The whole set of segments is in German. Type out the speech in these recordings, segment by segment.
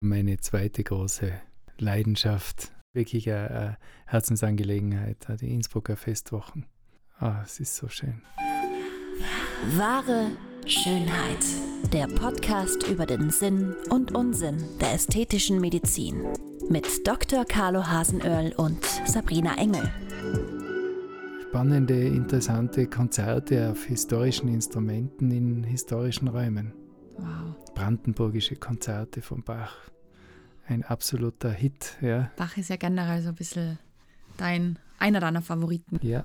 Meine zweite große Leidenschaft, wirklich eine Herzensangelegenheit, die Innsbrucker Festwochen. Ah, es ist so schön. Wahre Schönheit. Der Podcast über den Sinn und Unsinn der ästhetischen Medizin. Mit Dr. Carlo Hasenöhrl und Sabrina Engel. Spannende, interessante Konzerte auf historischen Instrumenten in historischen Räumen. Wow. Brandenburgische Konzerte von Bach. Ein absoluter Hit, ja. Bach ist ja generell so ein bisschen dein, einer deiner Favoriten. Ja,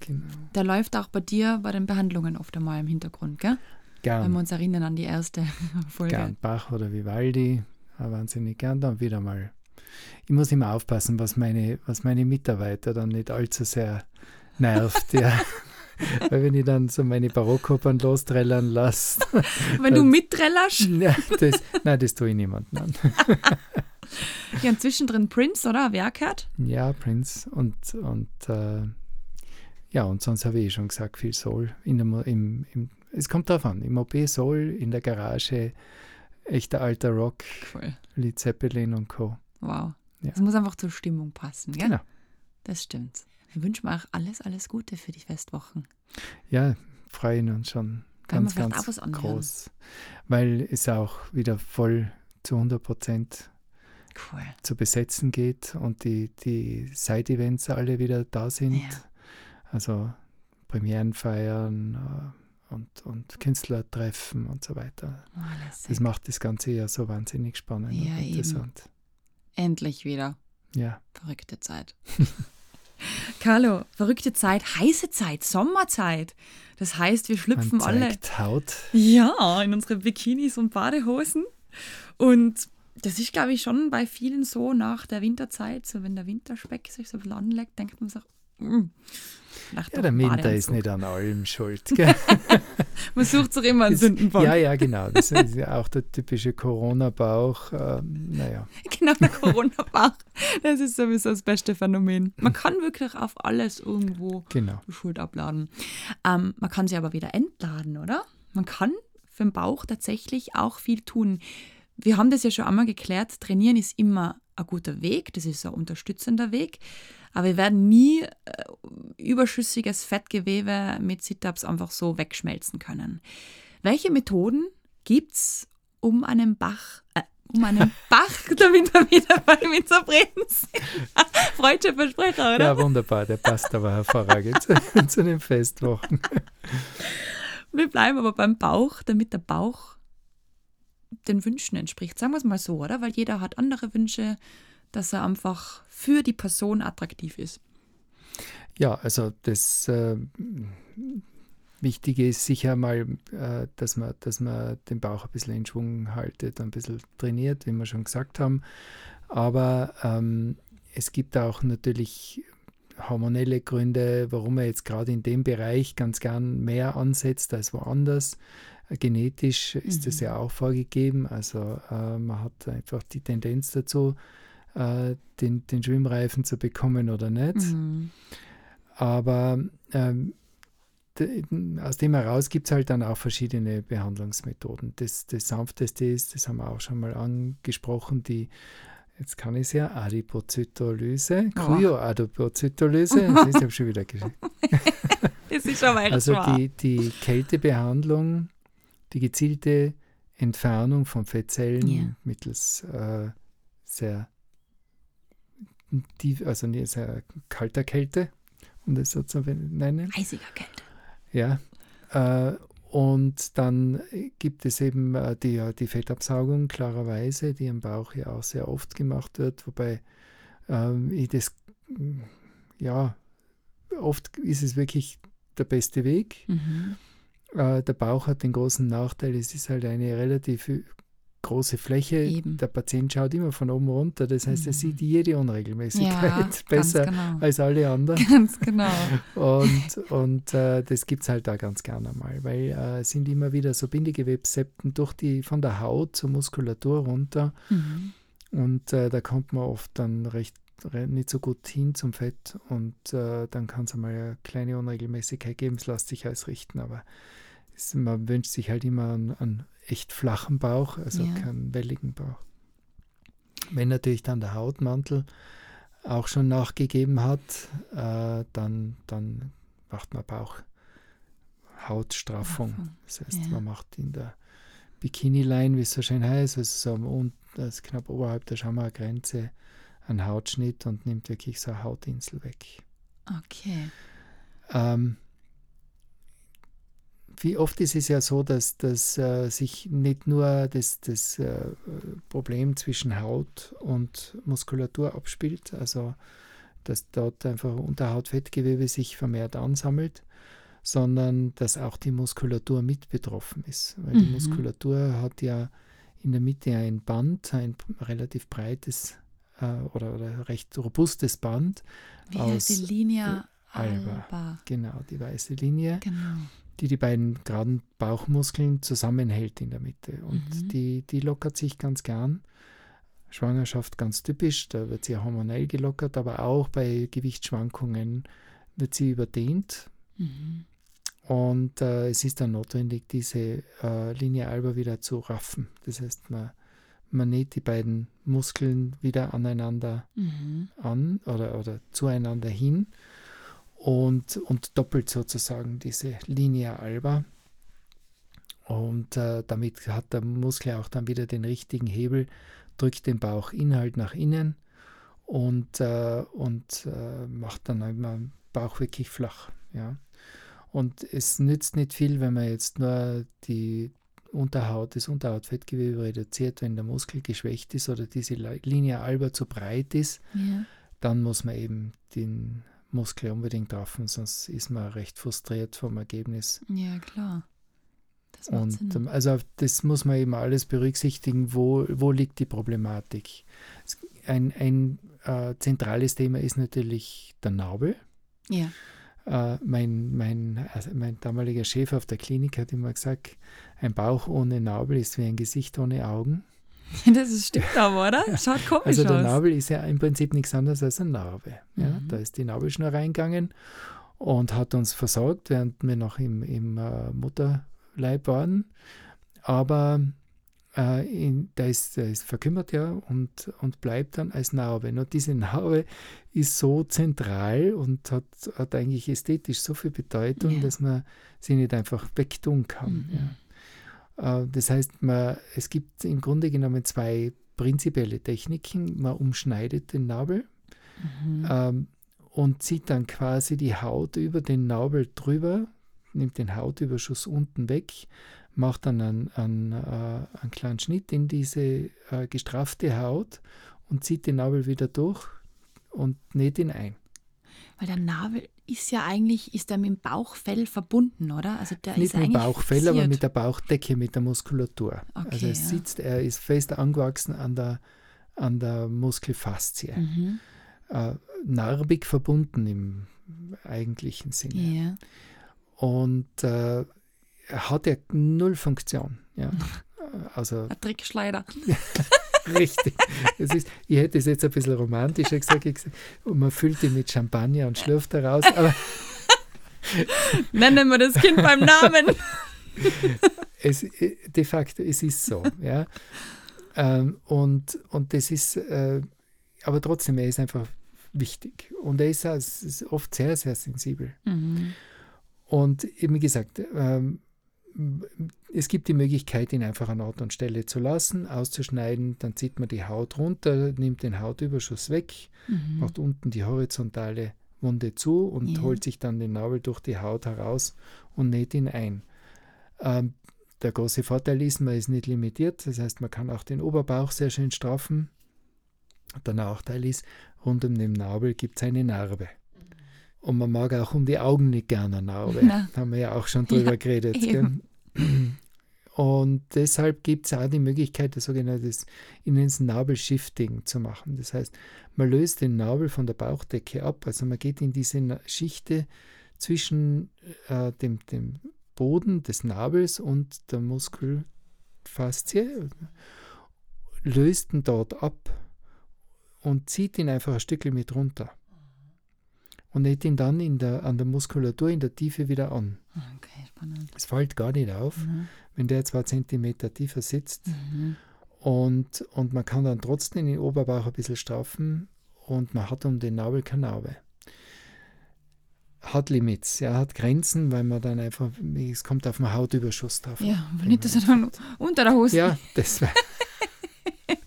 genau. Der läuft auch bei dir bei den Behandlungen oft einmal im Hintergrund, gell? Gern. Wenn wir uns erinnern an die erste Folge. Gern Bach oder Vivaldi, wahnsinnig gern. Dann wieder mal. Ich muss immer aufpassen, was meine, was meine Mitarbeiter dann nicht allzu sehr nervt, ja. Weil wenn ich dann so meine Barockopern losträllern lasse. Wenn du mitträllst? Ja, das, nein, das tue ich niemandem an. ja, und zwischendrin Prince, oder? Wer gehört? Ja, Prince und, und äh, ja, und sonst habe ich eh schon gesagt, viel Soul. In dem, im, im, es kommt darauf an, im OP Soul, in der Garage, echter alter Rock, cool. Led Zeppelin und Co. Wow. Es ja. muss einfach zur Stimmung passen, gell? Genau. Das stimmt. Wir wünschen auch alles, alles Gute für die Festwochen. Ja, freuen uns schon ganz, ganz groß. Weil es auch wieder voll zu 100 Prozent cool. zu besetzen geht und die, die Side-Events alle wieder da sind. Ja. Also Premieren feiern äh, und, und Künstlertreffen und so weiter. Oh, das macht das Ganze ja so wahnsinnig spannend ja, und interessant. Eben. Endlich wieder. Ja. Verrückte Zeit. Carlo, verrückte Zeit, heiße Zeit, Sommerzeit. Das heißt, wir schlüpfen Man alle. Haut. Ja, in unsere Bikinis und Badehosen. Und das ist, glaube ich, schon bei vielen so nach der Winterzeit, so wenn der Winterspeck sich so ein bisschen anlegt, denkt man sich, mm, ja, der Winter ist nicht an allem schuld. Man sucht sich immer einen Sündenbock. Ja, ja, genau. Das ist ja auch der typische Corona-Bauch. Ähm, naja. Genau, der Corona-Bauch. Das ist sowieso das beste Phänomen. Man kann wirklich auf alles irgendwo genau. Schuld abladen. Ähm, man kann sie aber wieder entladen, oder? Man kann für den Bauch tatsächlich auch viel tun. Wir haben das ja schon einmal geklärt. Trainieren ist immer ein guter Weg. Das ist ein unterstützender Weg. Aber wir werden nie äh, überschüssiges Fettgewebe mit Sit-Ups einfach so wegschmelzen können. Welche Methoden gibt es, um einen Bach, äh, um einen Bach, damit wir wieder bei dem Interpreten sind? Freudscher Versprecher, oder? Ja, wunderbar, der passt aber hervorragend zu, zu den Festwochen. Wir bleiben aber beim Bauch, damit der Bauch den Wünschen entspricht. Sagen wir es mal so, oder? Weil jeder hat andere Wünsche, dass er einfach für die Person attraktiv ist. Ja, also das äh, Wichtige ist sicher mal, äh, dass, man, dass man den Bauch ein bisschen in Schwung haltet, ein bisschen trainiert, wie wir schon gesagt haben. Aber ähm, es gibt auch natürlich hormonelle Gründe, warum man jetzt gerade in dem Bereich ganz gern mehr ansetzt als woanders. Genetisch ist mhm. das ja auch vorgegeben. Also äh, man hat einfach die Tendenz dazu, äh, den, den Schwimmreifen zu bekommen oder nicht. Mhm. Aber ähm, aus dem heraus gibt es halt dann auch verschiedene Behandlungsmethoden. Das, das sanfteste ist, das haben wir auch schon mal angesprochen, die, jetzt kann ich es ja, Adipozytolyse, oh. Kryoadipozytolyse, das ist ja schon wieder geschickt. das ist schon mal Also die, die Kältebehandlung, die gezielte Entfernung von Fettzellen yeah. mittels äh, sehr tief, also sehr kalter Kälte, um das so zu nennen. Eisiger Kälte. Ja. Äh, und dann gibt es eben äh, die, die Fettabsaugung, klarerweise, die im Bauch ja auch sehr oft gemacht wird, wobei ähm, ich das, ja, oft ist es wirklich der beste Weg. Mhm. Äh, der Bauch hat den großen Nachteil, es ist halt eine relativ große Fläche. Eben. Der Patient schaut immer von oben runter. Das heißt, er sieht mhm. jede Unregelmäßigkeit ja, besser genau. als alle anderen. Ganz genau. und und äh, das gibt es halt da ganz gerne mal, weil äh, es sind immer wieder so Bindegewebssepten durch die, von der Haut zur Muskulatur runter. Mhm. Und äh, da kommt man oft dann recht nicht so gut hin zum Fett und äh, dann kann es einmal eine kleine Unregelmäßigkeit geben. Es lässt sich alles richten, aber es, man wünscht sich halt immer an, an echt flachen Bauch, also ja. keinen welligen Bauch. Wenn natürlich dann der Hautmantel auch schon nachgegeben hat, äh, dann, dann macht man Bauchhautstraffung. Das heißt, ja. man macht in der Bikini-Line, wie es so schön heißt, also so das knapp oberhalb der Schamhaargrenze, einen Hautschnitt und nimmt wirklich so eine Hautinsel weg. Okay. Ähm, wie oft ist es ja so, dass, dass äh, sich nicht nur das, das äh, Problem zwischen Haut und Muskulatur abspielt, also dass dort einfach Unterhautfettgewebe sich vermehrt ansammelt, sondern dass auch die Muskulatur mit betroffen ist. Weil mhm. die Muskulatur hat ja in der Mitte ein Band, ein relativ breites äh, oder, oder, recht robustes Band. Wie aus heißt die Linie alba. alba. Genau, die weiße Linie. Genau die die beiden geraden Bauchmuskeln zusammenhält in der Mitte. Und mhm. die, die lockert sich ganz gern. Schwangerschaft ganz typisch, da wird sie hormonell gelockert, aber auch bei Gewichtsschwankungen wird sie überdehnt. Mhm. Und äh, es ist dann notwendig, diese äh, Linie alba wieder zu raffen. Das heißt, man, man näht die beiden Muskeln wieder aneinander mhm. an oder, oder zueinander hin und, und doppelt sozusagen diese Linie alba. Und äh, damit hat der Muskel auch dann wieder den richtigen Hebel, drückt den Bauchinhalt nach innen und, äh, und äh, macht dann immer den Bauch wirklich flach. Ja. Und es nützt nicht viel, wenn man jetzt nur die Unterhaut, das Unterhautfettgewebe reduziert, wenn der Muskel geschwächt ist oder diese Linie alba zu breit ist, ja. dann muss man eben den Muskel unbedingt drauf, sonst ist man recht frustriert vom Ergebnis. Ja, klar. Das und Sinn. Also das muss man eben alles berücksichtigen, wo, wo liegt die Problematik. Ein, ein äh, zentrales Thema ist natürlich der Nabel. Ja. Äh, mein, mein, also mein damaliger Chef auf der Klinik hat immer gesagt, ein Bauch ohne Nabel ist wie ein Gesicht ohne Augen. Das ist, stimmt aber, oder? Schaut komisch Also der aus. Nabel ist ja im Prinzip nichts anderes als eine Narbe. Ja? Mhm. Da ist die Nabelschnur reingegangen und hat uns versorgt, während wir noch im, im uh, Mutterleib waren. Aber äh, in, der, ist, der ist verkümmert ja und, und bleibt dann als Narbe. Nur diese Narbe ist so zentral und hat, hat eigentlich ästhetisch so viel Bedeutung, ja. dass man sie nicht einfach wegtun kann. Mhm. Ja. Äh, das heißt, man, es gibt im Grunde genommen zwei prinzipielle Techniken. Man umschneidet den Nabel mhm. ähm, und zieht dann quasi die Haut über den Nabel drüber, nimmt den Hautüberschuss unten weg, macht dann einen, einen, äh, einen kleinen Schnitt in diese äh, gestraffte Haut und zieht den Nabel wieder durch und näht ihn ein. Weil der Nabel ist ja eigentlich, ist er mit dem Bauchfell verbunden, oder? Also der Nicht ist mit dem Bauchfell, fixiert. aber mit der Bauchdecke, mit der Muskulatur. Okay, also er ja. sitzt, er ist fest angewachsen an der, an der Muskelfaszie. Mhm. Äh, narbig verbunden im eigentlichen Sinne. Ja. Und äh, hat ja null Funktion. Ja. Also, Ein Trickschleider. Richtig. Es ist, ich hätte es jetzt ein bisschen romantischer gesagt. Und man füllt ihn mit Champagner und schlürft daraus. Aber Nennen wir das Kind beim Namen. es, de facto, es ist so. Ja. Ähm, und, und das ist, äh, aber trotzdem, er ist einfach wichtig. Und er ist, oft sehr, sehr sensibel. Mhm. Und eben wie gesagt, ähm, es gibt die Möglichkeit, ihn einfach an Ort und Stelle zu lassen, auszuschneiden, dann zieht man die Haut runter, nimmt den Hautüberschuss weg, mhm. macht unten die horizontale Wunde zu und ja. holt sich dann den Nabel durch die Haut heraus und näht ihn ein. Ähm, der große Vorteil ist, man ist nicht limitiert, das heißt, man kann auch den Oberbauch sehr schön straffen. Der Nachteil ist, rund um den Nabel gibt es eine Narbe. Und man mag auch um die Augen nicht gerne eine Narbe. Na. Da haben wir ja auch schon drüber ja, geredet. Und deshalb gibt es auch die Möglichkeit, das sogenannte Innensnabelshifting zu machen. Das heißt, man löst den Nabel von der Bauchdecke ab. Also man geht in diese Schichte zwischen äh, dem, dem Boden des Nabels und der Muskelfaszie, löst ihn dort ab und zieht ihn einfach ein Stückchen mit runter und näht ihn dann in der, an der Muskulatur in der Tiefe wieder an. Okay, spannend. Es fällt gar nicht auf, mhm. wenn der zwei Zentimeter tiefer sitzt. Mhm. Und, und man kann dann trotzdem den Oberbauch ein bisschen straffen und man hat um den Nabel keine Narbe. Hat Limits, ja, hat Grenzen, weil man dann einfach, es kommt auf den Hautüberschuss drauf. Ja, weil nicht, dass er dann unter der Hose. Ja, das wäre.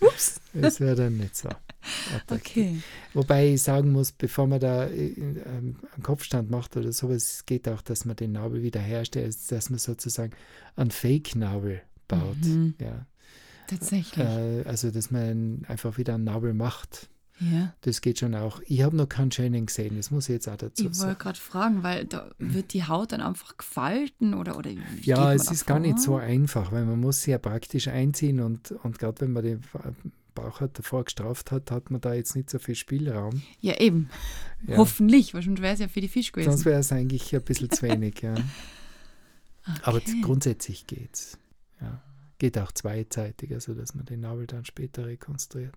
Ups. Das wäre dann nicht so. Okay. Wobei ich sagen muss, bevor man da äh, ähm, einen Kopfstand macht oder sowas, es geht auch, dass man den Nabel wieder herstellt, dass man sozusagen einen Fake-Nabel baut. Mhm. Ja. Tatsächlich. Äh, also, dass man einfach wieder einen Nabel macht. ja. Das geht schon auch. Ich habe noch keinen schönen gesehen, das muss ich jetzt auch dazu Ich sagen. wollte gerade fragen, weil da wird die Haut dann einfach gefalten oder, oder Ja, es ist gar nicht so einfach, weil man muss sehr praktisch einziehen und, und gerade wenn man den Bauch hat, davor gestraft hat, hat man da jetzt nicht so viel Spielraum. Ja, eben. Ja. Hoffentlich, weil sonst wäre es ja für die Fisch gewesen. Sonst wäre es eigentlich ein bisschen zu wenig, ja. Aber Okay. grundsätzlich geht's. Ja. Geht auch zweizeitig, also dass man den Nabel dann später rekonstruiert.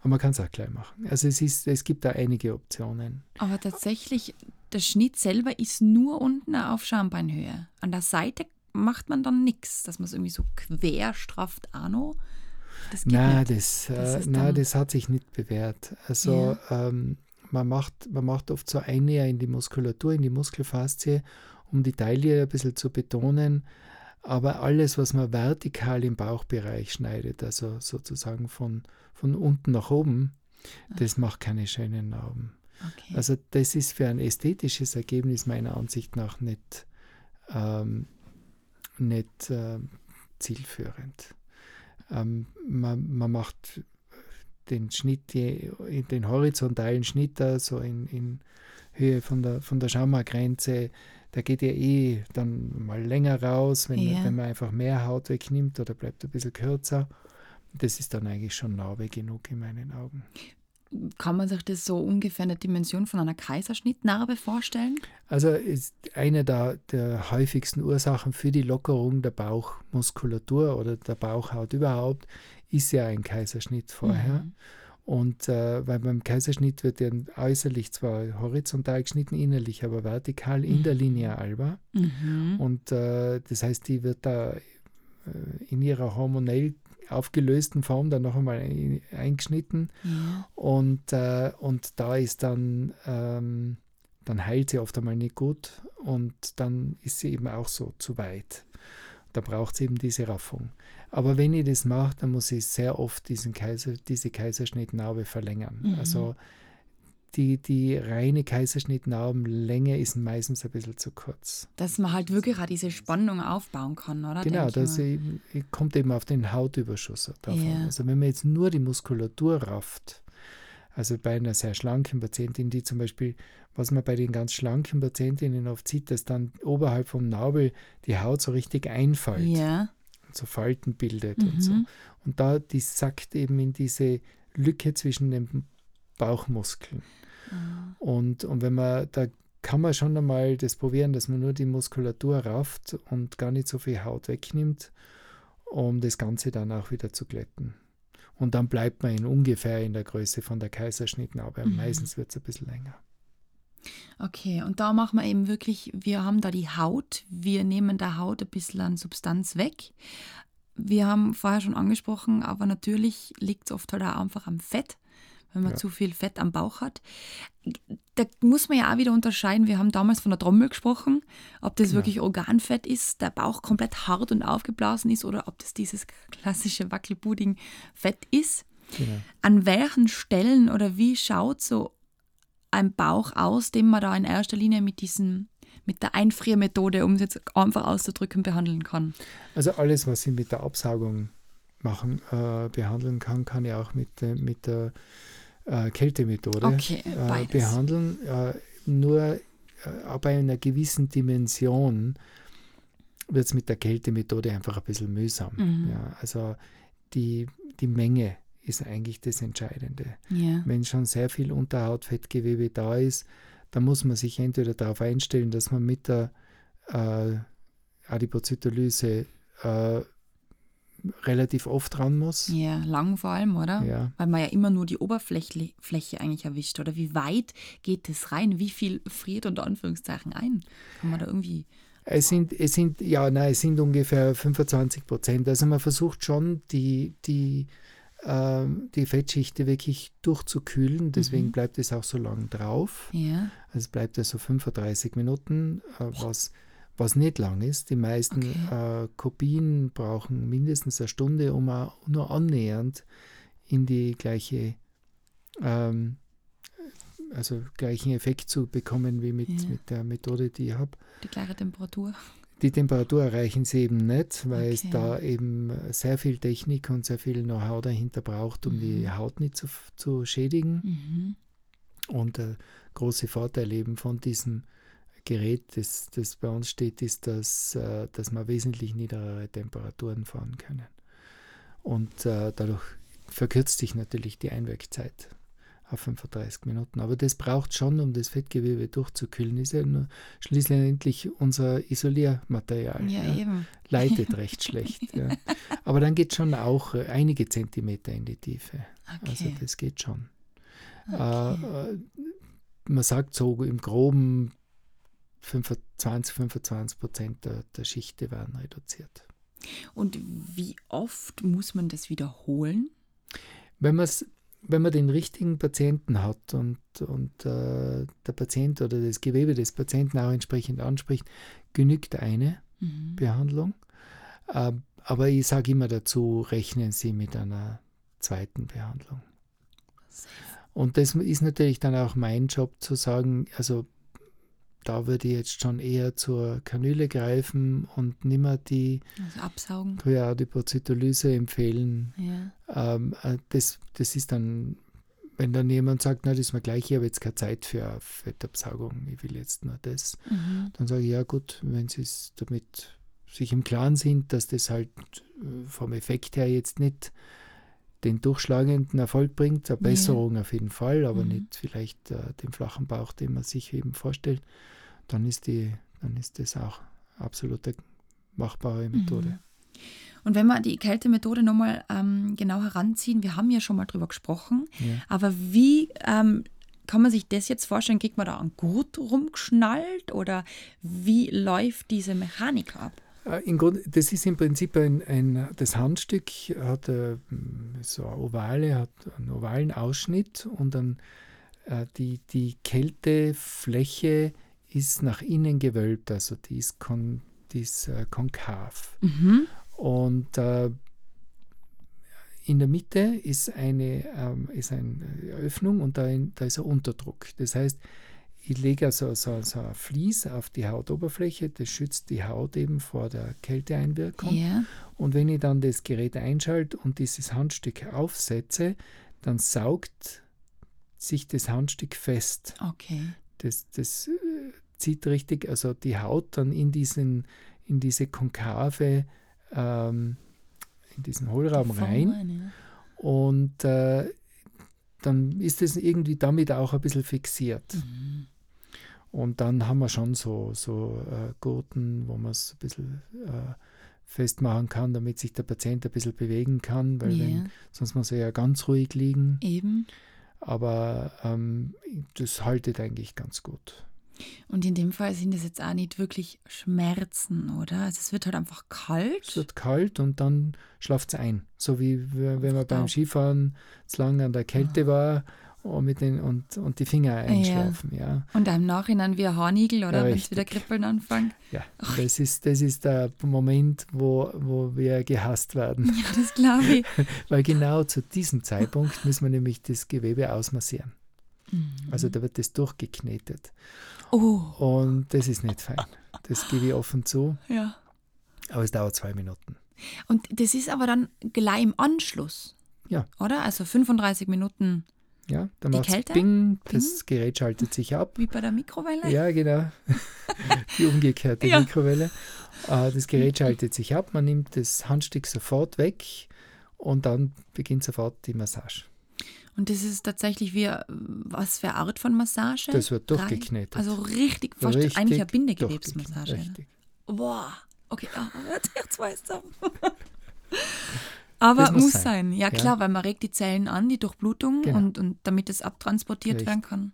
Aber man kann es auch gleich machen. Also es, ist, es gibt da einige Optionen. Aber tatsächlich, der Schnitt selber ist nur unten auf Schambeinhöhe. An der Seite macht man dann nichts, dass man es irgendwie so quer strafft, Arno. Das nicht. das, Das äh, dann- das hat sich nicht bewährt. Also ähm, man, macht, man macht oft so Einnäher in die Muskulatur, in die Muskelfaszie, um die Taille ein bisschen zu betonen. Aber alles, was man vertikal im Bauchbereich schneidet, also sozusagen von, von unten nach oben, das macht keine schönen Narben. Okay. Also das ist für ein ästhetisches Ergebnis meiner Ansicht nach nicht, ähm, nicht ähm, zielführend. Ähm, man, man macht den Schnitt, je- den horizontalen Schnitt da so in, in Höhe von der, von der Schamagrenze, der geht ja eh dann mal länger raus, wenn, Ja. wenn man einfach mehr Haut wegnimmt oder bleibt ein bisschen kürzer. Das ist dann eigentlich schon Narbe genug in meinen Augen. Kann man sich das so ungefähr in der Dimension von einer Kaiserschnittnarbe vorstellen? Also ist eine der, der häufigsten Ursachen für die Lockerung der Bauchmuskulatur oder der Bauchhaut überhaupt ist ja ein Kaiserschnitt vorher. Mhm. Und äh, weil beim Kaiserschnitt wird ja äußerlich zwar horizontal geschnitten, innerlich aber vertikal in der Linie alba. Mhm. Und äh, das heißt, die wird da äh, in ihrer hormonell aufgelösten Form dann noch einmal ein- eingeschnitten. Ja. Und, äh, und da ist dann, ähm, dann heilt sie oft einmal nicht gut und dann ist sie eben auch so zu weit. Da braucht es eben diese Raffung. Aber wenn ich das mache, dann muss ich sehr oft diesen Kaiser, diese Kaiserschnittnarbe verlängern. Mhm. Also die, die reine Kaiserschnittnarbenlänge ist meistens ein bisschen zu kurz. Dass man halt wirklich auch diese Spannung aufbauen kann, oder? Genau, das eben, kommt eben auf den Hautüberschuss davon. Ja. Also wenn man jetzt nur die Muskulatur rafft, also bei einer sehr schlanken Patientin, die zum Beispiel, was man bei den ganz schlanken Patientinnen oft sieht, dass dann oberhalb vom Nabel die Haut so richtig einfallt, Ja. und so Falten bildet und so. Mhm. Und da, die sackt eben in diese Lücke zwischen den Bauchmuskeln. Ah. Und, und wenn man, da kann man schon einmal das probieren, dass man nur die Muskulatur rafft und gar nicht so viel Haut wegnimmt, um das Ganze dann auch wieder zu glätten. Und dann bleibt man in ungefähr in der Größe von der Kaiserschnittnarbe. Mhm. Meistens wird es ein bisschen länger. Okay, und da machen wir eben wirklich, wir haben da die Haut, wir nehmen der Haut ein bisschen an Substanz weg. Wir haben vorher schon angesprochen, aber natürlich liegt es oft halt auch einfach am Fett, wenn man Ja. zu viel Fett am Bauch hat. Da muss man ja auch wieder unterscheiden. Wir haben damals von der Trommel gesprochen, ob das Genau. wirklich Organfett ist, der Bauch komplett hart und aufgeblasen ist oder ob das dieses klassische Wackelpudding-Fett ist. Genau. An welchen Stellen oder wie schaut so ein Bauch aus, den man da in erster Linie mit diesem, mit der Einfriermethode, um es jetzt einfach auszudrücken, behandeln kann? Also alles, was ich mit der Absaugung machen, äh, behandeln kann, kann ich auch mit, äh, mit der äh, Kältemethode Okay, äh, behandeln. Äh, nur äh, ab einer gewissen Dimension wird es mit der Kältemethode einfach ein bisschen mühsam. Mhm. Ja, also die, die Menge ist eigentlich das Entscheidende. Ja. Wenn schon sehr viel Unterhautfettgewebe da ist, dann muss man sich entweder darauf einstellen, dass man mit der äh, Adipozytolyse äh, relativ oft ran muss. Ja, lang vor allem, oder? Ja. Weil man ja immer nur die Oberfläche Fläche eigentlich erwischt. Oder wie weit geht es rein? Wie viel friert unter Anführungszeichen ein? Kann man da irgendwie Es sind, es sind, ja, nein, es sind ungefähr 25 Prozent. Also man versucht schon, die, die, ähm, die Fettschicht wirklich durchzukühlen. Deswegen Mhm. bleibt es auch so lang drauf. Ja. Also es bleibt also 35 Minuten, äh, was, was nicht lang ist. Die meisten äh, Kopien brauchen mindestens eine Stunde, um auch nur annähernd in die gleiche, ähm, also gleichen Effekt zu bekommen wie mit, Ja. mit der Methode, die ich habe. Die gleiche Temperatur. Die Temperatur erreichen sie eben nicht, weil es Okay. da eben sehr viel Technik und sehr viel Know-how dahinter braucht, um die Mhm. Haut nicht zu, zu schädigen. Mhm. Und der große Vorteil eben von diesem Gerät, das, das bei uns steht, ist, dass, äh, dass wir wesentlich niedrigere Temperaturen fahren können. Und äh, dadurch verkürzt sich natürlich die Einwirkzeit auf 35 Minuten. Aber das braucht schon, um das Fettgewebe durchzukühlen. Ist ja nur schließlich unser Isoliermaterial. Ja, ja. eben. Leitet recht schlecht. Ja. Aber dann geht schon auch äh, einige Zentimeter in die Tiefe. Also Okay. das geht schon. okay. Äh, man sagt so im Groben 25, 25 Prozent der, der Schichte werden reduziert. Und wie oft muss man das wiederholen? Wenn, man's, wenn man den richtigen Patienten hat und, und äh, der Patient oder das Gewebe des Patienten auch entsprechend anspricht, genügt eine Mhm. Behandlung. Äh, aber ich sage immer dazu, rechnen Sie mit einer zweiten Behandlung. Und das ist natürlich dann auch mein Job zu sagen, also da würde ich jetzt schon eher zur Kanüle greifen und nimmer die Also absaugen. Kryadipozytolyse empfehlen. Ja. Ähm, äh, das, das ist dann, wenn dann jemand sagt, na, das ist mir gleich, ich habe jetzt keine Zeit für Fettabsaugung, ich will jetzt nur das, Mhm. dann sage ich, ja gut, wenn Sie es damit sich im Klaren sind, dass das halt äh, vom Effekt her jetzt nicht den durchschlagenden Erfolg bringt, eine Ja. Besserung auf jeden Fall, aber Mhm. nicht vielleicht äh, den flachen Bauch, den man sich eben vorstellt, dann ist, die, dann ist das auch absolut eine machbare Methode. Mhm. Und wenn wir die Kältemethode nochmal ähm, genau heranziehen, wir haben ja schon mal drüber gesprochen, Ja. aber wie ähm, kann man sich das jetzt vorstellen? Kriegt man da einen Gurt rumgeschnallt oder wie läuft diese Mechanik ab? Äh, Im Grunde, das ist im Prinzip ein, ein das Handstück hat äh, so eine ovale, hat einen ovalen Ausschnitt und dann äh, die, die Kältefläche ist nach innen gewölbt, also die ist, kon, die ist äh, konkav. Mhm. Und äh, in der Mitte ist eine, ähm, ist eine Öffnung und da, da ist ein Unterdruck. Das heißt, ich lege also so, so ein Vlies auf die Hautoberfläche, das schützt die Haut eben vor der Kälteeinwirkung. Ja. Und wenn ich dann das Gerät einschalte und dieses Handstück aufsetze, dann saugt sich das Handstück fest. Okay. Das, das äh, zieht richtig, also die Haut dann in diesen, in diese konkave, ähm, in diesen Hohlraum rein. Vorne. Und äh, dann ist es irgendwie damit auch ein bisschen fixiert. Mhm. Und dann haben wir schon so, so äh, Gurten, wo man es ein bisschen äh, festmachen kann, damit sich der Patient ein bisschen bewegen kann, weil Ja. wenn, sonst muss er ja ganz ruhig liegen. Eben. Aber ähm, das haltet eigentlich ganz gut. Und in dem Fall sind es jetzt auch nicht wirklich Schmerzen, oder? Also es wird halt einfach Es kalt. wird kalt und dann schlaft es ein. So wie wenn man beim. Skifahren zu lange an der Kälte war und, mit den, und, und die Finger einschlafen. Ja. Und im Nachhinein wie ein Haarnigel, oder? Ja, Wenn es wieder kribbeln anfängt. Ja. Das, ist, das ist der Moment, wo, wo wir gehasst werden. Ja, das glaube ich. Weil genau zu diesem Zeitpunkt müssen wir nämlich das Gewebe ausmassieren. Also da wird das durchgeknetet. Oh, Und das ist nicht fein. Das gebe ich offen zu. ja. Aber es dauert zwei Minuten. Und das ist aber dann gleich im Anschluss. Ja. Oder? Also 35 Minuten Ja, dann macht es? Bing, das Gerät schaltet sich ab. wie bei der Mikrowelle. Ja, genau. Die umgekehrte Ja. Mikrowelle. Äh, Das Gerät schaltet sich ab, man nimmt das Handstück sofort weg und dann beginnt sofort die Massage. Und das ist tatsächlich wie, äh, was für eine Art von Massage? Das wird durchgeknetet. Also richtig, fast Richtig eigentlich eine Bindegewebsmassage. durchgeknetet, Richtig. Boah, okay, ja, jetzt ich zwei zusammen. Aber Das muss muss sein. sein. Ja Ja. klar, weil man regt die Zellen an, die Durchblutung Genau. und, und damit es abtransportiert Richtig. werden kann.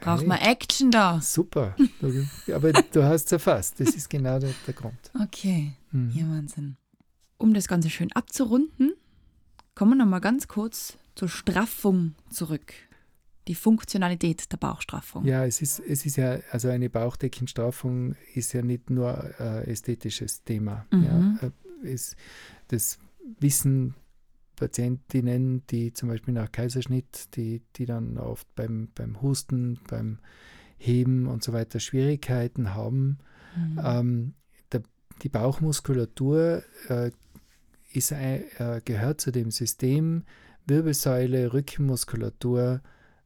Braucht man Action da. Super. Aber du hast es erfasst. Das ist genau der, der Grund. Okay, Mhm. ja, Wahnsinn. Um das Ganze schön abzurunden, kommen wir nochmal ganz kurz zur Straffung zurück. Die Funktionalität der Bauchstraffung. Ja, es ist, es ist ja, also eine Bauchdeckenstraffung ist ja nicht nur äh, ästhetisches Thema. Mhm. Ja, Äh, es, das wissen Patientinnen, die zum Beispiel nach Kaiserschnitt, die, die dann oft beim, beim Husten, beim Heben und so weiter Schwierigkeiten haben. Mhm. Ähm, der, die Bauchmuskulatur äh, ist äh, gehört zu dem System Wirbelsäule, Rückenmuskulatur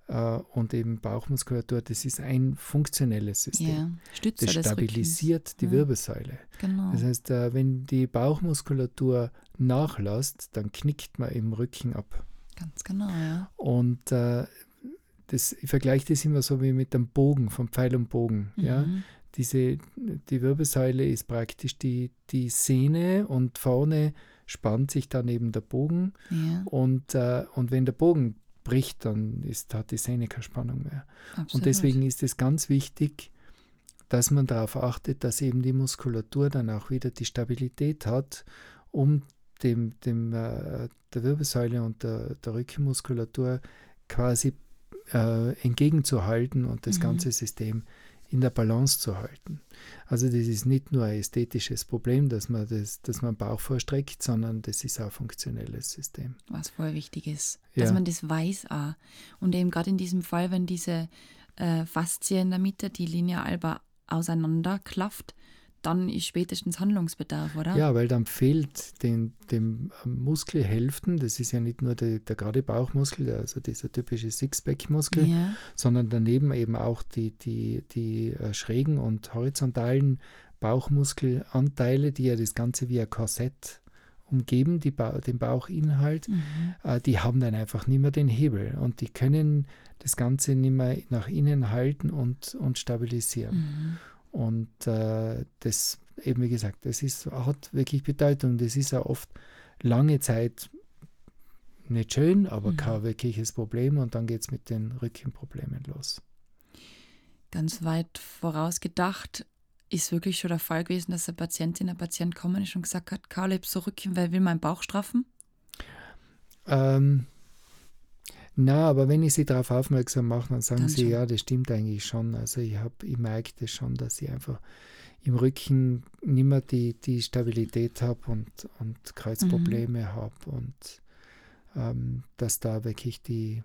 äh, und eben Bauchmuskulatur. Das ist ein funktionelles System. ja, Stützer Das stabilisiert die Ja. Wirbelsäule. Genau. Das heißt, äh, wenn die Bauchmuskulatur nachlässt, dann knickt man im Rücken ab. Ganz genau, ja. Und äh, das, ich vergleiche das immer so wie mit dem Bogen, vom Pfeil und Bogen. Ja? Mhm. diese, die Wirbelsäule ist praktisch die, die Sehne und vorne spannt sich dann eben der Bogen Ja, und, äh, und wenn der Bogen bricht, dann ist, hat die Sehne keine Spannung mehr. absolut. Und deswegen ist es ganz wichtig, dass man darauf achtet, dass eben die Muskulatur dann auch wieder die Stabilität hat, um dem, dem, äh, der Wirbelsäule und der, der Rückenmuskulatur quasi äh, entgegenzuhalten und das Mhm. ganze System in der Balance zu halten. Also das ist nicht nur ein ästhetisches Problem, dass man, das, dass man Bauch vorstreckt, sondern das ist auch ein funktionelles System. was voll wichtig ist, Ja. dass man das weiß auch. Und eben gerade in diesem Fall, wenn diese äh, Faszie in der Mitte, die Linie alba auseinanderklafft, dann ist spätestens Handlungsbedarf, oder? Ja, weil dann fehlt den, dem Muskelhälften, das ist ja nicht nur der, der gerade Bauchmuskel, also dieser typische Sixpack-Muskel, Ja, sondern daneben eben auch die, die, die äh, schrägen und horizontalen Bauchmuskelanteile, die ja das Ganze wie ein Korsett umgeben, die ba den Bauchinhalt, mhm. äh, die haben dann einfach nicht mehr den Hebel und die können das Ganze nicht mehr nach innen halten und, und stabilisieren. Mhm. Und äh, das, eben wie gesagt, das ist, hat wirklich Bedeutung. Das ist ja oft lange Zeit nicht schön, aber Mhm. kein wirkliches Problem und dann geht es mit den Rückenproblemen los. ganz weit vorausgedacht ist wirklich schon der Fall gewesen, dass eine Patientin, ein Patient kommen ist und gesagt hat, Karl, ich hab so Rücken, weil ich will meinen Bauch straffen. Ähm, na, aber wenn ich sie darauf aufmerksam mache, dann sagen Dann sie, schon. ja, das stimmt eigentlich schon. Also ich habe, ich merke das schon, dass ich einfach im Rücken nicht mehr die, die Stabilität habe und, und Kreuzprobleme Mhm. habe und ähm, dass da wirklich die,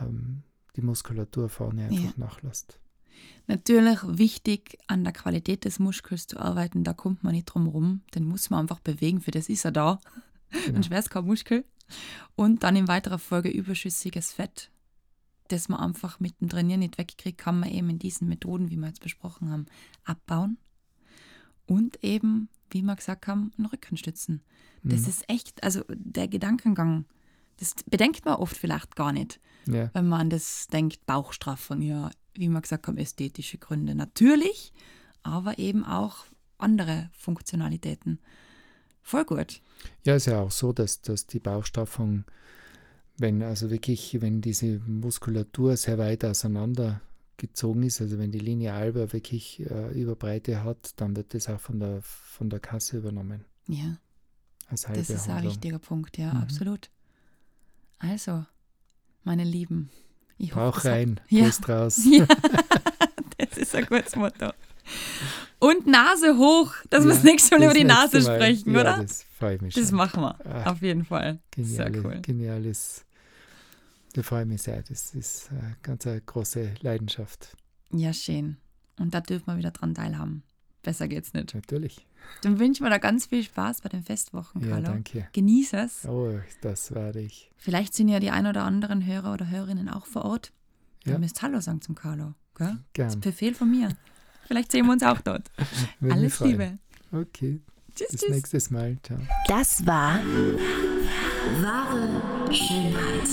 ähm, die Muskulatur vorne einfach nachlässt. Natürlich wichtig, an der Qualität des Muskels zu arbeiten, da kommt man nicht drum rum. Den muss man einfach bewegen, für das ist er da. Genau. Ein schweres kein Muskel. Und dann in weiterer Folge überschüssiges Fett, das man einfach mit dem Trainieren nicht wegkriegt, kann man eben in diesen Methoden, wie wir jetzt besprochen haben, abbauen. Und eben, wie wir gesagt haben, einen Rücken stützen. Das Mhm. ist echt, also der Gedankengang, das bedenkt man oft vielleicht gar nicht Ja. wenn man an das denkt, Bauchstraffung, ja, wie wir gesagt haben, ästhetische Gründe. Natürlich, aber eben auch andere Funktionalitäten. Voll gut. Ja, ist ja auch so, dass, dass die Bauchstraffung, wenn also wirklich, wenn diese Muskulatur sehr weit auseinander gezogen ist, also wenn die Linie alba wirklich äh, Überbreite hat, dann wird das auch von der, von der Kasse übernommen. Ja, das ist ein wichtiger Punkt, ja, Mhm. absolut. Also, meine Lieben, ich hoffe, Bauch hat- rein, Ja. Brust raus. Ja, das ist ein gutes Motto. Und Nase hoch, dass wir Ja, das nächste Mal über die Nase Mal. sprechen, ja, oder? Das freut mich Das schon. machen wir, Ah, auf jeden Fall. Geniale, Sehr cool. Geniales. Da freue ich mich sehr. Das ist äh, ganz eine große Leidenschaft. Ja, schön. Und da dürfen wir wieder dran teilhaben. Besser geht's nicht. Natürlich. Dann wünschen wir da ganz viel Spaß bei den Festwochen, Ja, Carlo. danke. Genieß es. Oh, das werde ich. Vielleicht sind ja die ein oder anderen Hörer oder Hörerinnen auch vor Ort. Ja. müsst Hallo sagen zum Carlo. Gell? Das ist Gern. ein Befehl von mir. Vielleicht sehen wir uns auch dort. Alles. Liebe. Okay, Tschüss, bis tschüss. nächstes Mal. Ciao. Das war wahre Schönheit.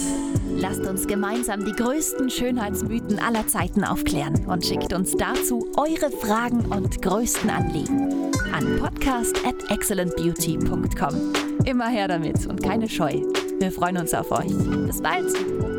Lasst uns gemeinsam die größten Schönheitsmythen aller Zeiten aufklären und schickt uns dazu eure Fragen und größten Anliegen an podcast at excellentbeauty.com. Immer her damit und keine Scheu. Wir freuen uns auf euch. Bis bald!